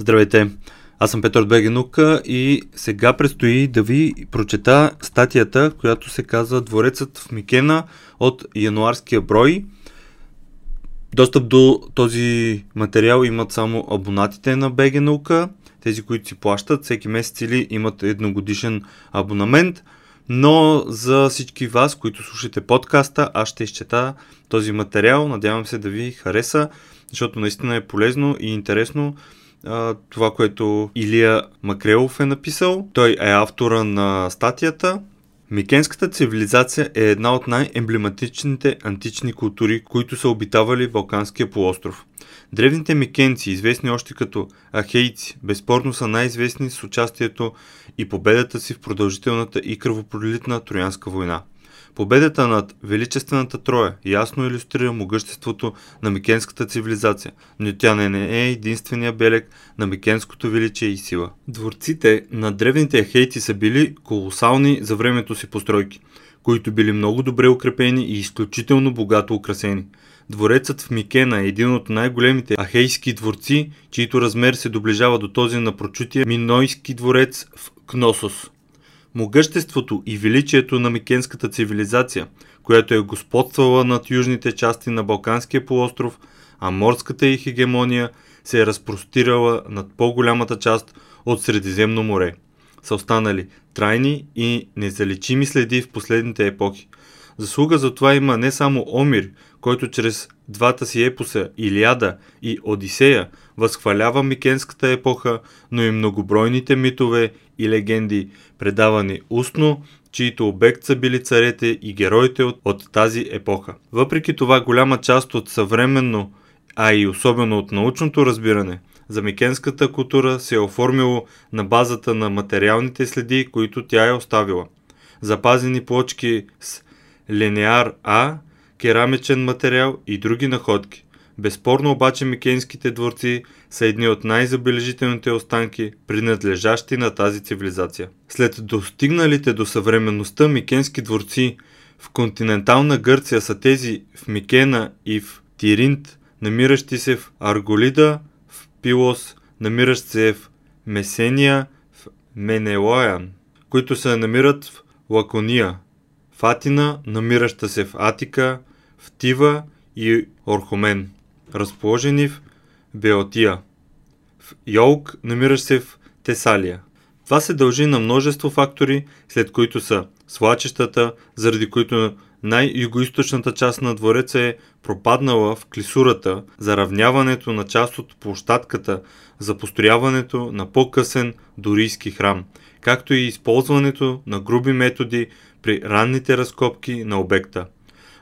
Здравейте! Аз съм Петър Бегенука и сега предстои да ви прочета статията, която се казва Дворецът в Микена от януарския брой. Достъп до този материал имат само абонатите на БГ Наука, тези, които си плащат всеки месец или имат едногодишен абонамент. Но за всички вас, които слушате подкаста, аз ще изчета този материал. Надявам се да ви хареса, защото наистина е полезно и интересно а, това, което Илия Макрелов е написал. Той е автора на статията. Микенската цивилизация е една от най-емблематичните антични култури, които са обитавали Балканския полуостров. Древните микенци, известни още като ахейци, безспорно са най-известни с участието и победата си в продължителната и кръвопролитна Троянска война. Победата над величествената Троя ясно иллюстрира могъществото на микенската цивилизация, но тя не е единствения белег на микенското величие и сила. Дворците на древните ахейти са били колосални за времето си постройки, които били много добре укрепени и изключително богато украсени. Дворецът в Микена е един от най-големите ахейски дворци, чието размер се доближава до този на прочутия Минойски дворец в Кносос могъществото и величието на микенската цивилизация, която е господствала над южните части на Балканския полуостров, а морската и хегемония се е разпростирала над по-голямата част от Средиземно море. Са останали трайни и незаличими следи в последните епохи. Заслуга за това има не само Омир, който чрез двата си епоса Илиада и Одисея възхвалява микенската епоха, но и многобройните митове и легенди, предавани устно, чието обект са били царете и героите от, от тази епоха. Въпреки това голяма част от съвременно, а и особено от научното разбиране, за микенската култура се е оформило на базата на материалните следи, които тя е оставила. Запазени плочки с линеар А, керамичен материал и други находки. Безспорно обаче микенските дворци са едни от най-забележителните останки, принадлежащи на тази цивилизация. След достигналите до съвременността микенски дворци в континентална Гърция са тези в Микена и в Тиринт, намиращи се в Арголида, в Пилос, намиращ се в Месения, в Менелоян, които се намират в Лакония, в Атина, намираща се в Атика, в Тива и Орхомен разположени в Беотия. В Йолк намираш се в Тесалия. Това се дължи на множество фактори, след които са свлачещата, заради които най-югоисточната част на двореца е пропаднала в клисурата, заравняването на част от площадката, за построяването на по-късен дорийски храм, както и използването на груби методи при ранните разкопки на обекта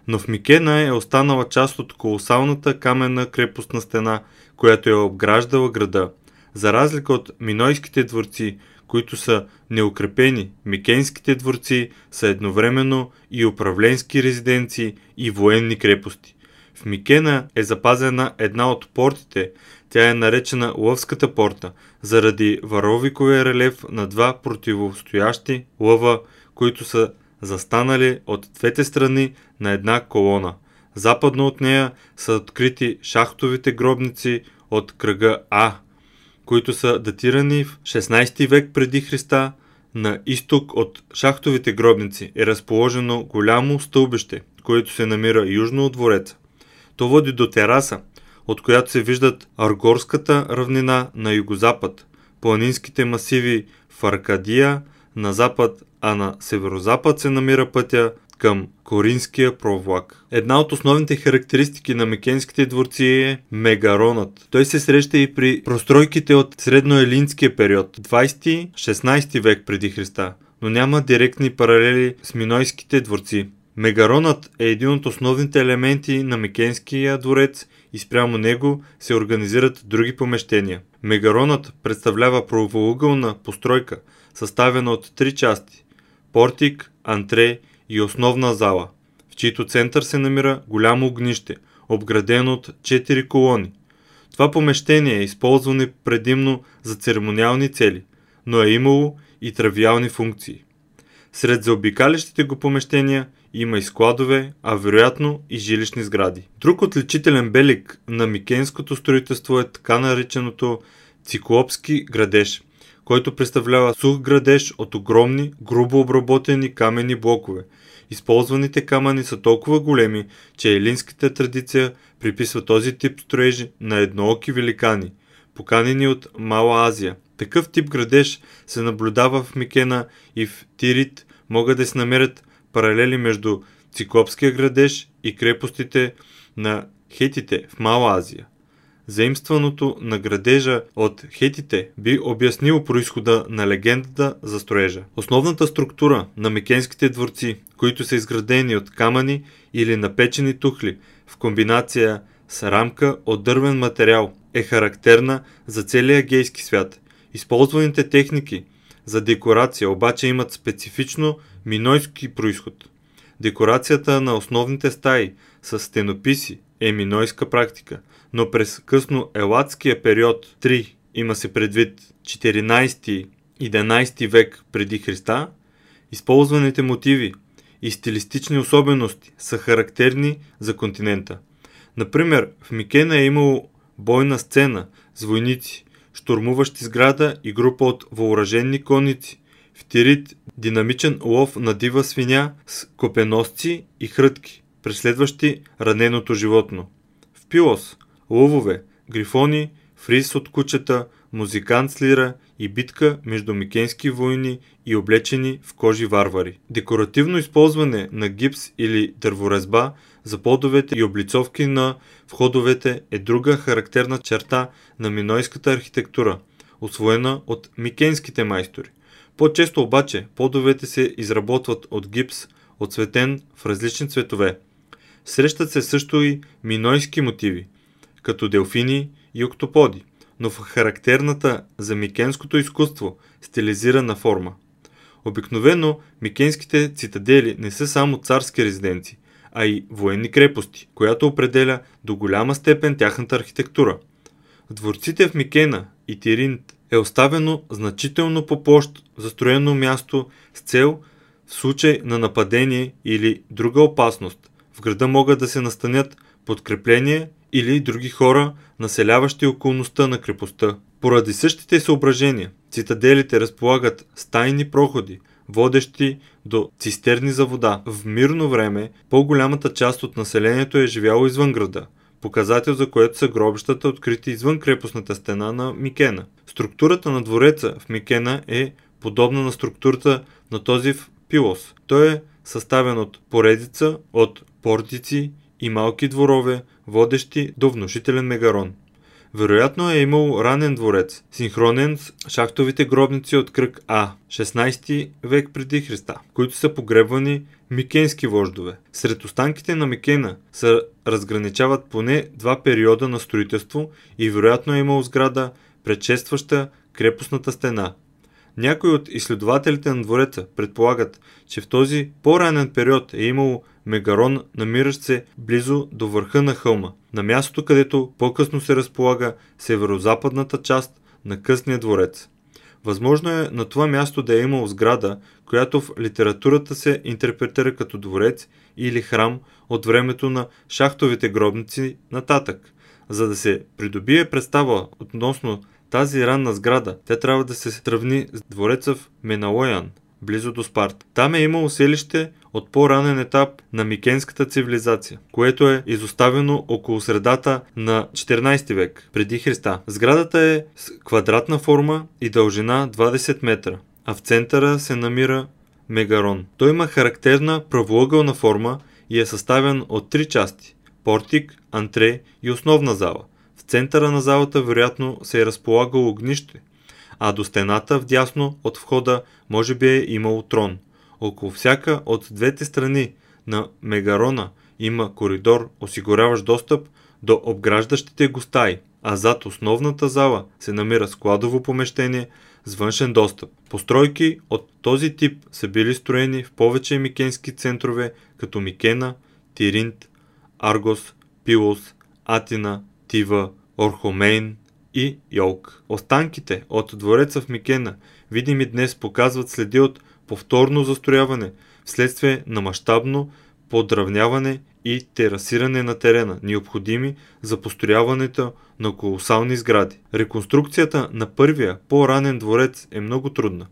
но в Микена е останала част от колосалната каменна крепостна стена, която е обграждала града. За разлика от минойските дворци, които са неукрепени, микенските дворци са едновременно и управленски резиденции и военни крепости. В Микена е запазена една от портите, тя е наречена Лъвската порта, заради варовиковия релеф на два противостоящи лъва, които са застанали от двете страни на една колона. Западно от нея са открити шахтовите гробници от кръга А, които са датирани в 16 век преди Христа. На изток от шахтовите гробници е разположено голямо стълбище, което се намира южно от двореца. То води до тераса, от която се виждат Аргорската равнина на югозапад, планинските масиви в Аркадия, на запад а на северозапад се намира пътя към Коринския провлак. Една от основните характеристики на мекенските дворци е мегаронът. Той се среща и при простройките от средноелинския период, 20-16 век преди Христа, но няма директни паралели с минойските дворци. Мегаронът е един от основните елементи на Микенския дворец и спрямо него се организират други помещения. Мегаронът представлява правоъгълна постройка, съставена от три части портик, антре и основна зала, в чийто център се намира голямо огнище, обградено от 4 колони. Това помещение е използвано предимно за церемониални цели, но е имало и травиални функции. Сред заобикалящите го помещения има и складове, а вероятно и жилищни сгради. Друг отличителен белик на микенското строителство е така нареченото циклопски градеж, който представлява сух градеж от огромни, грубо обработени камени блокове. Използваните камъни са толкова големи, че елинската традиция приписва този тип строежи на еднооки великани, поканени от Мала Азия. Такъв тип градеж се наблюдава в Микена и в Тирит могат да се намерят паралели между Циклопския градеж и крепостите на хетите в Мала Азия. Заимстваното на градежа от хетите би обяснило происхода на легендата за строежа. Основната структура на микенските дворци, които са изградени от камъни или напечени тухли в комбинация с рамка от дървен материал, е характерна за целия гейски свят. Използваните техники за декорация обаче имат специфично минойски происход. Декорацията на основните стаи с стенописи е минойска практика, но през късно елатския период 3 има се предвид 14-11 век преди Христа, използваните мотиви и стилистични особености са характерни за континента. Например, в Микена е имало бойна сцена с войници, штурмуващи сграда и група от въоръжени конници, в Тирит динамичен лов на дива свиня с копеносци и хрътки, преследващи раненото животно. В Пилос лъвове, грифони, фриз от кучета, музикант с лира и битка между микенски войни и облечени в кожи варвари. Декоративно използване на гипс или дърворезба за подовете и облицовки на входовете е друга характерна черта на минойската архитектура, освоена от микенските майстори. По-често обаче подовете се изработват от гипс, отцветен в различни цветове. Срещат се също и минойски мотиви, като делфини и октоподи, но в характерната за микенското изкуство стилизирана форма. Обикновено микенските цитадели не са само царски резиденции, а и военни крепости, която определя до голяма степен тяхната архитектура. В дворците в Микена и Тиринт е оставено значително по площ застроено място с цел в случай на нападение или друга опасност. В града могат да се настанят подкрепление или други хора, населяващи околността на крепостта. Поради същите съображения, цитаделите разполагат стайни проходи, водещи до цистерни за вода. В мирно време по-голямата част от населението е живяло извън града, показател за което са гробищата открити извън крепостната стена на Микена. Структурата на двореца в Микена е подобна на структурата на този в Пилос. Той е съставен от поредица от портици и малки дворове, водещи до внушителен мегарон. Вероятно е имал ранен дворец, синхронен с шахтовите гробници от кръг А, 16 век преди Христа, които са погребвани микенски вождове. Сред останките на Микена се разграничават поне два периода на строителство и вероятно е имал сграда, предшестваща крепостната стена. Някои от изследователите на двореца предполагат, че в този по-ранен период е имало мегарон, намиращ се близо до върха на хълма, на мястото, където по-късно се разполага северо-западната част на късния дворец. Възможно е на това място да е имало сграда, която в литературата се интерпретира като дворец или храм от времето на шахтовите гробници нататък. За да се придобие представа относно тази ранна сграда, тя трябва да се сравни с двореца в Меналоян, близо до Спарта. Там е имало селище от по-ранен етап на микенската цивилизация, което е изоставено около средата на 14 век преди Христа. Сградата е с квадратна форма и дължина 20 метра, а в центъра се намира мегарон. Той има характерна правоъгълна форма и е съставен от три части – портик, антре и основна зала. Центъра на залата вероятно се е разполагало огнище, а до стената вдясно от входа може би е имало трон – около всяка от двете страни на Мегарона има коридор, осигуряващ достъп до обграждащите го стаи, а зад основната зала се намира складово помещение с външен достъп. Постройки от този тип са били строени в повече микенски центрове, като Микена, Тиринт, Аргос, Пилос, Атина, Тива, Орхомейн и Йолк. Останките от двореца в Микена, видими днес, показват следи от повторно застрояване вследствие на мащабно подравняване и терасиране на терена, необходими за построяването на колосални сгради. Реконструкцията на първия по-ранен дворец е много трудна.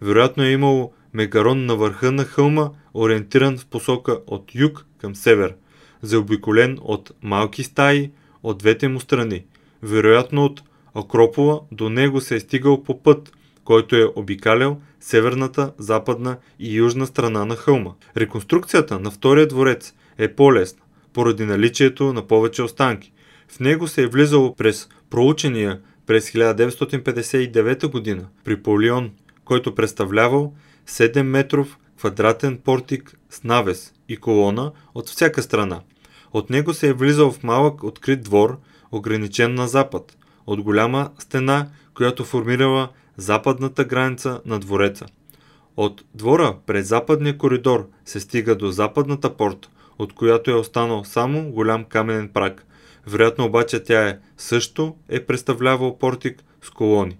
Вероятно е имало мегарон на върха на хълма, ориентиран в посока от юг към север, заобиколен от малки стаи от двете му страни. Вероятно от Акропола до него се е стигал по път, който е обикалял северната, западна и южна страна на хълма. Реконструкцията на втория дворец е по-лесна, поради наличието на повече останки. В него се е влизало през проучения през 1959 година при Полион, който представлявал 7 метров квадратен портик с навес и колона от всяка страна. От него се е влизал в малък открит двор, ограничен на запад, от голяма стена, която формирала западната граница на двореца. От двора през западния коридор се стига до западната порта, от която е останал само голям каменен прак. Вероятно обаче тя е също е представлявал портик с колони.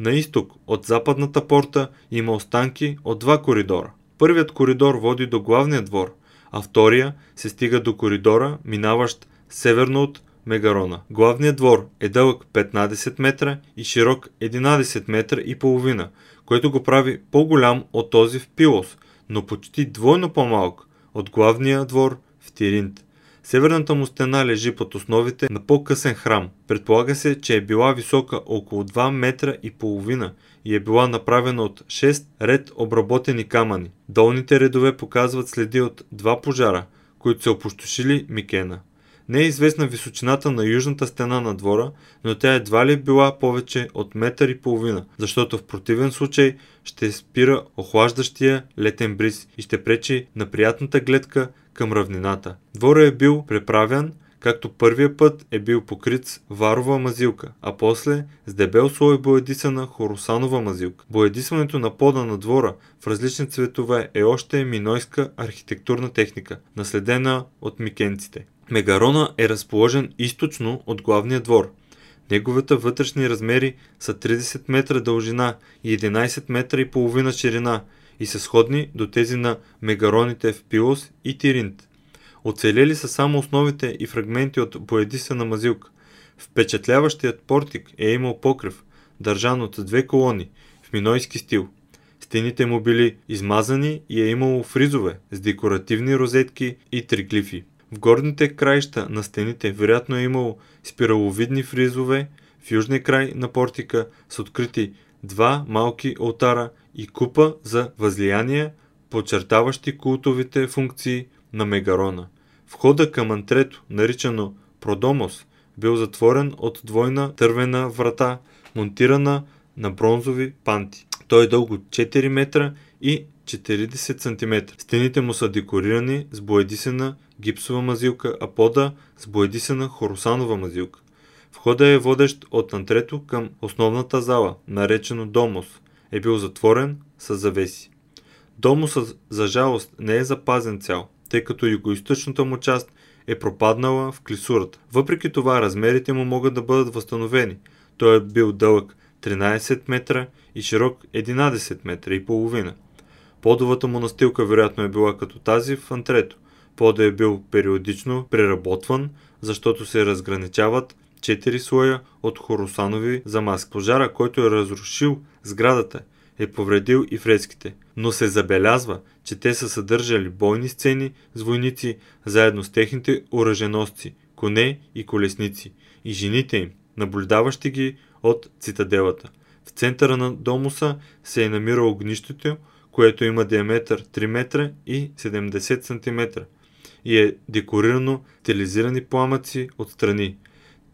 На изток от западната порта има останки от два коридора. Първият коридор води до главния двор, а втория се стига до коридора, минаващ северно от Мегарона. Главният двор е дълъг 15 метра и широк 11 метра и половина, което го прави по-голям от този в Пилос, но почти двойно по-малък от главния двор в Тиринт. Северната му стена лежи под основите на по-късен храм. Предполага се, че е била висока около 2 метра и половина и е била направена от 6 ред обработени камъни. Долните редове показват следи от два пожара, които са опустошили Микена. Не е известна височината на южната стена на двора, но тя едва ли е била повече от метър и половина, защото в противен случай ще спира охлаждащия летен бриз и ще пречи на приятната гледка към равнината. Двора е бил преправен, както първия път е бил покрит с варова мазилка, а после с дебел слой боядисана хоросанова мазилка. Боядисването на пода на двора в различни цветове е още минойска архитектурна техника, наследена от микенците. Мегарона е разположен източно от главния двор. Неговите вътрешни размери са 30 метра дължина и 11 метра и половина ширина и са сходни до тези на мегароните в Пилос и Тиринт. Оцелели са само основите и фрагменти от боядисана мазилка. Впечатляващият портик е имал покрив, държан от две колони, в минойски стил. Стените му били измазани и е имало фризове с декоративни розетки и триглифи. В горните краища на стените вероятно е имало спираловидни фризове, в южния край на портика са открити два малки алтара и купа за възлияния, подчертаващи култовите функции на Мегарона. Входа към антрето, наричано Продомос, бил затворен от двойна тървена врата, монтирана на бронзови панти. Той е дълго 4 метра и 40 см. Стените му са декорирани с боядисена гипсова мазилка, а пода с боядисена хоросанова мазилка. Входа е водещ от антрето към основната зала, наречено Домос. Е бил затворен с завеси. Домосът за жалост не е запазен цял, тъй като югоисточната му част е пропаднала в клисурата. Въпреки това размерите му могат да бъдат възстановени. Той е бил дълъг 13 метра и широк 11 метра и половина. Подовата му настилка вероятно е била като тази в антрето. Пода е бил периодично преработван, защото се разграничават четири слоя от хоросанови замазки. Пожара, който е разрушил сградата, е повредил и фреските, но се забелязва, че те са съдържали бойни сцени с войници, заедно с техните оръженосци, коне и колесници, и жените им, наблюдаващи ги от цитаделата. В центъра на домуса се е намирало огнището, което има диаметър 3 метра и 70 см и е декорирано телизирани пламъци отстрани.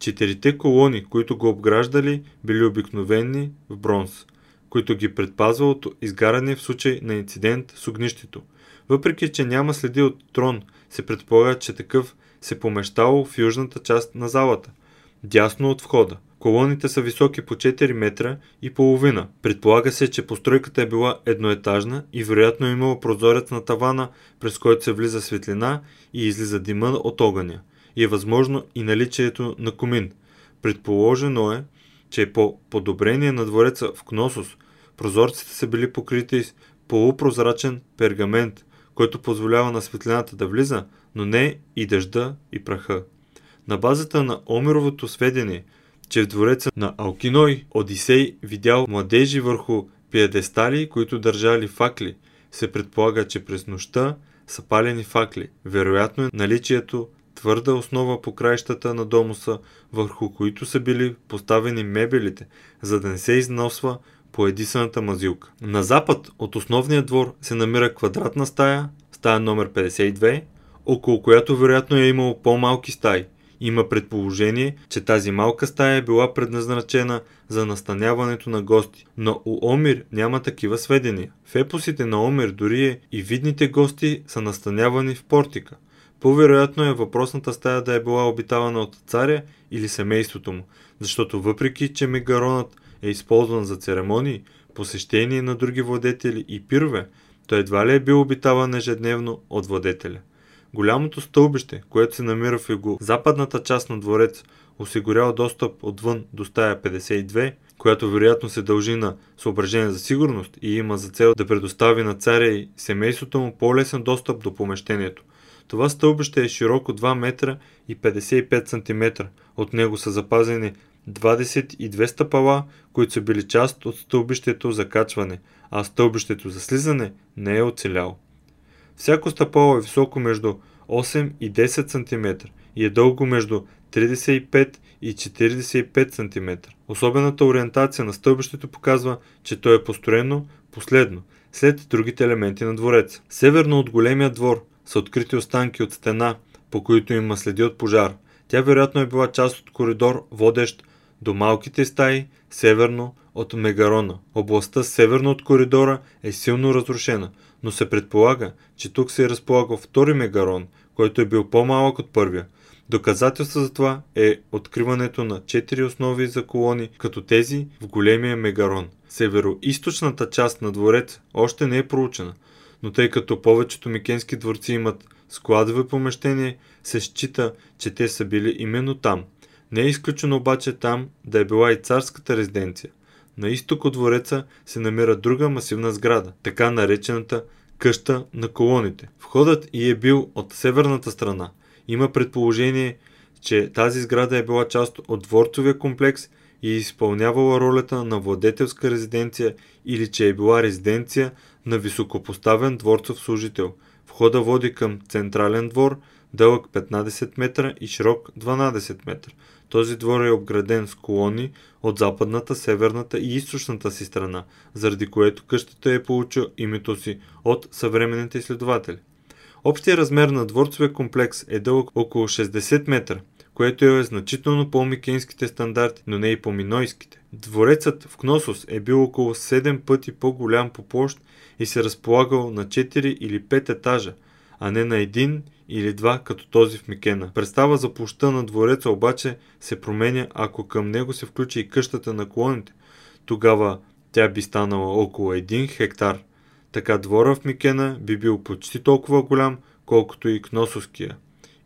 Четирите колони, които го обграждали, били обикновени в бронз, които ги предпазва от изгаране в случай на инцидент с огнището. Въпреки, че няма следи от трон, се предполага, че такъв се помещало в южната част на залата, дясно от входа. Колоните са високи по 4 метра и половина. Предполага се, че постройката е била едноетажна и вероятно е имала прозорец на тавана, през който се влиза светлина и излиза дима от огъня. И е възможно и наличието на комин. Предположено е, че по подобрение на двореца в Кносос, прозорците са били покрити с полупрозрачен пергамент, който позволява на светлината да влиза, но не и дъжда и праха. На базата на Омировото сведение, че в двореца на Алкиной Одисей видял младежи върху пиедестали, които държали факли, се предполага, че през нощта са палени факли. Вероятно е наличието твърда основа по краищата на домуса, върху които са били поставени мебелите, за да не се износва по едисаната мазилка. На запад от основния двор се намира квадратна стая, стая номер 52, около която вероятно е имало по-малки стаи. Има предположение, че тази малка стая е била предназначена за настаняването на гости, но у Омир няма такива сведения. В епосите на Омир дори и видните гости са настанявани в портика. По-вероятно е въпросната стая да е била обитавана от царя или семейството му, защото въпреки, че мегаронът е използван за церемонии, посещение на други владетели и пирове, той едва ли е бил обитаван ежедневно от владетеля. Голямото стълбище, което се намира в его западната част на двореца, осигурява достъп отвън до стая 52, която вероятно се дължи на съображение за сигурност и има за цел да предостави на царя и семейството му по-лесен достъп до помещението. Това стълбище е широко 2 метра и 55 см. От него са запазени 22 стъпала, които са били част от стълбището за качване, а стълбището за слизане не е оцеляло. Всяко стъпало е високо между 8 и 10 см и е дълго между 35 и 45 см. Особената ориентация на стълбището показва, че то е построено последно, след другите елементи на двореца. Северно от големия двор са открити останки от стена, по които има следи от пожар. Тя вероятно е била част от коридор, водещ до малките стаи, северно от Мегарона. Областта северно от коридора е силно разрушена, но се предполага, че тук се е разполагал втори Мегарон, който е бил по-малък от първия. Доказателство за това е откриването на четири основи за колони, като тези в големия Мегарон. Северо-источната част на дворец още не е проучена, но тъй като повечето микенски дворци имат складове помещения, се счита, че те са били именно там. Не е изключено обаче там да е била и царската резиденция. На изток от двореца се намира друга масивна сграда, така наречената къща на колоните. Входът и е бил от северната страна. Има предположение, че тази сграда е била част от дворцовия комплекс и е изпълнявала ролята на владетелска резиденция или че е била резиденция на високопоставен дворцов служител. Входа води към централен двор, дълъг 15 метра и широк 12 метра. Този двор е обграден с колони от западната, северната и източната си страна, заради което къщата е получил името си от съвременните изследователи. Общия размер на дворцовия комплекс е дълъг около 60 метра, което е значително по-микенските стандарти, но не и по-минойските. Дворецът в Кносос е бил около 7 пъти по-голям по площ и се разполагал на 4 или 5 етажа, а не на един или два като този в Микена. Представа за площа на двореца обаче се променя, ако към него се включи и къщата на колоните. Тогава тя би станала около 1 хектар. Така двора в Микена би бил почти толкова голям, колкото и Кносовския.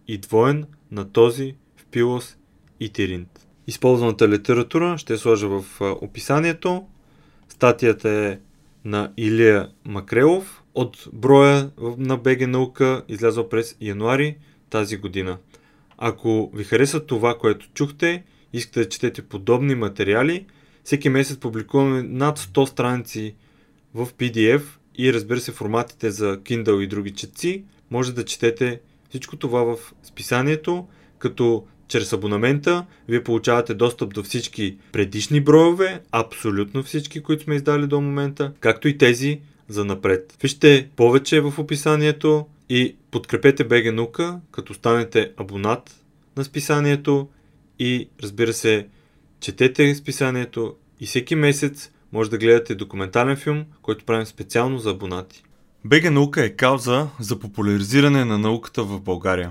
И двоен на този Пилос и Тиринт. Използваната литература ще сложа в описанието. Статията е на Илия Макрелов от броя на БГ наука, излязъл през януари тази година. Ако ви хареса това, което чухте, искате да четете подобни материали, всеки месец публикуваме над 100 страници в PDF и разбира се форматите за Kindle и други четци. Може да четете всичко това в списанието, като чрез абонамента вие получавате достъп до всички предишни броеве, абсолютно всички, които сме издали до момента, както и тези за напред. Вижте повече в описанието и подкрепете БГ Наука, като станете абонат на списанието и разбира се, четете списанието и всеки месец може да гледате документален филм, който правим специално за абонати. БГ Наука е кауза за популяризиране на науката в България.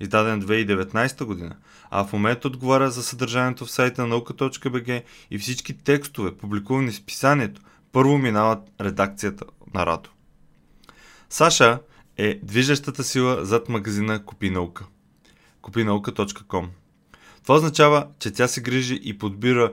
издаден 2019 година, а в момента отговаря за съдържанието в сайта на и всички текстове, публикувани в списанието, първо минават редакцията на Радо. Саша е движещата сила зад магазина Купи наука. Купинаука.com Това означава, че тя се грижи и подбира